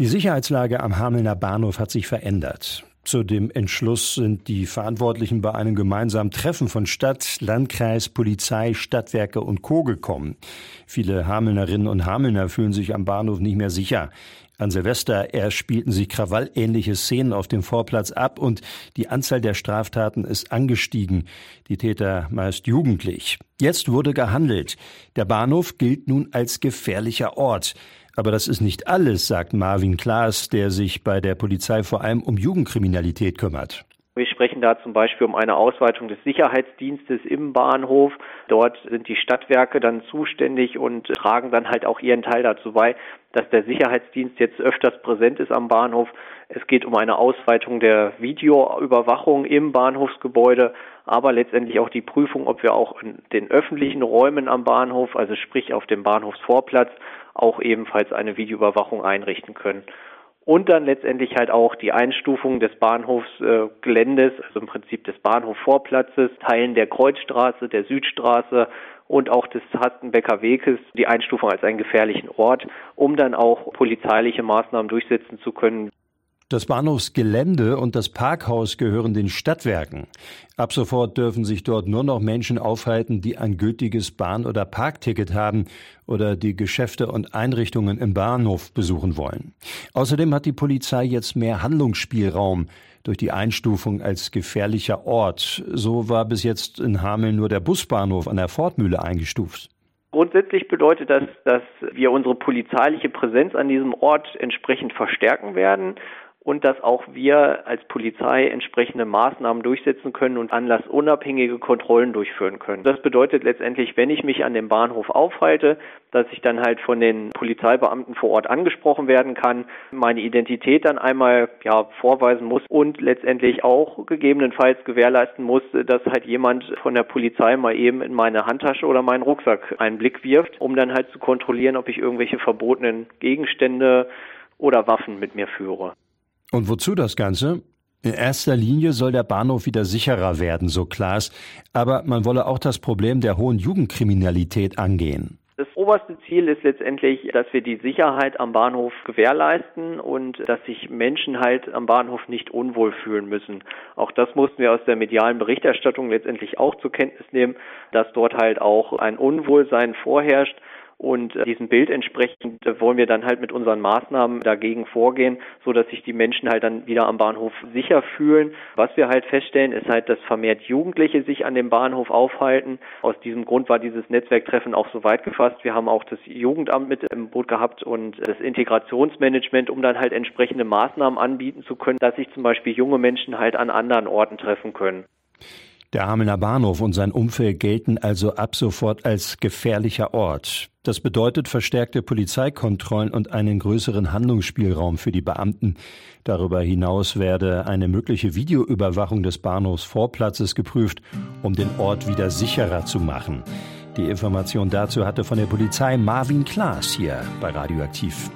Die Sicherheitslage am Hamelner Bahnhof hat sich verändert. Zu dem Entschluss sind die Verantwortlichen bei einem gemeinsamen Treffen von Stadt, Landkreis, Polizei, Stadtwerke und Co. gekommen. Viele Hamelnerinnen und Hamelner fühlen sich am Bahnhof nicht mehr sicher. An Silvester erst spielten sich krawallähnliche Szenen auf dem Vorplatz ab und die Anzahl der Straftaten ist angestiegen. Die Täter meist jugendlich. Jetzt wurde gehandelt. Der Bahnhof gilt nun als gefährlicher Ort. Aber das ist nicht alles, sagt Marvin Klaas, der sich bei der Polizei vor allem um Jugendkriminalität kümmert. Wir sprechen da zum Beispiel um eine Ausweitung des Sicherheitsdienstes im Bahnhof. Dort sind die Stadtwerke dann zuständig und tragen dann halt auch ihren Teil dazu bei, dass der Sicherheitsdienst jetzt öfters präsent ist am Bahnhof. Es geht um eine Ausweitung der Videoüberwachung im Bahnhofsgebäude, aber letztendlich auch die Prüfung, ob wir auch in den öffentlichen Räumen am Bahnhof, also sprich auf dem Bahnhofsvorplatz, auch ebenfalls eine Videoüberwachung einrichten können und dann letztendlich halt auch die Einstufung des Bahnhofsgeländes, äh, also im Prinzip des Bahnhofvorplatzes, Teilen der Kreuzstraße, der Südstraße und auch des Hastenbecker Weges, die Einstufung als einen gefährlichen Ort, um dann auch polizeiliche Maßnahmen durchsetzen zu können. Das Bahnhofsgelände und das Parkhaus gehören den Stadtwerken. Ab sofort dürfen sich dort nur noch Menschen aufhalten, die ein gültiges Bahn- oder Parkticket haben oder die Geschäfte und Einrichtungen im Bahnhof besuchen wollen. Außerdem hat die Polizei jetzt mehr Handlungsspielraum durch die Einstufung als gefährlicher Ort. So war bis jetzt in Hameln nur der Busbahnhof an der Fortmühle eingestuft. Grundsätzlich bedeutet das, dass wir unsere polizeiliche Präsenz an diesem Ort entsprechend verstärken werden und dass auch wir als Polizei entsprechende Maßnahmen durchsetzen können und anlassunabhängige Kontrollen durchführen können. Das bedeutet letztendlich, wenn ich mich an dem Bahnhof aufhalte, dass ich dann halt von den Polizeibeamten vor Ort angesprochen werden kann, meine Identität dann einmal ja vorweisen muss und letztendlich auch gegebenenfalls gewährleisten muss, dass halt jemand von der Polizei mal eben in meine Handtasche oder meinen Rucksack einen Blick wirft, um dann halt zu kontrollieren, ob ich irgendwelche verbotenen Gegenstände oder Waffen mit mir führe. Und wozu das Ganze? In erster Linie soll der Bahnhof wieder sicherer werden, so Klaas, aber man wolle auch das Problem der hohen Jugendkriminalität angehen. Das oberste Ziel ist letztendlich, dass wir die Sicherheit am Bahnhof gewährleisten und dass sich Menschen halt am Bahnhof nicht unwohl fühlen müssen. Auch das mussten wir aus der medialen Berichterstattung letztendlich auch zur Kenntnis nehmen, dass dort halt auch ein Unwohlsein vorherrscht und äh, diesem Bild entsprechend äh, wollen wir dann halt mit unseren Maßnahmen dagegen vorgehen, so dass sich die Menschen halt dann wieder am Bahnhof sicher fühlen. Was wir halt feststellen, ist halt, dass vermehrt Jugendliche sich an dem Bahnhof aufhalten. Aus diesem Grund war dieses Netzwerktreffen auch so weit gefasst. Wir haben auch das Jugendamt mit im Boot gehabt und das Integrationsmanagement, um dann halt entsprechende Maßnahmen anbieten zu können, dass sich zum Beispiel junge Menschen halt an anderen Orten treffen können. Der Hamelner Bahnhof und sein Umfeld gelten also ab sofort als gefährlicher Ort. Das bedeutet verstärkte Polizeikontrollen und einen größeren Handlungsspielraum für die Beamten. Darüber hinaus werde eine mögliche Videoüberwachung des Bahnhofsvorplatzes geprüft, um den Ort wieder sicherer zu machen. Die Information dazu hatte von der Polizei Marvin Klaas hier bei Radioaktiv.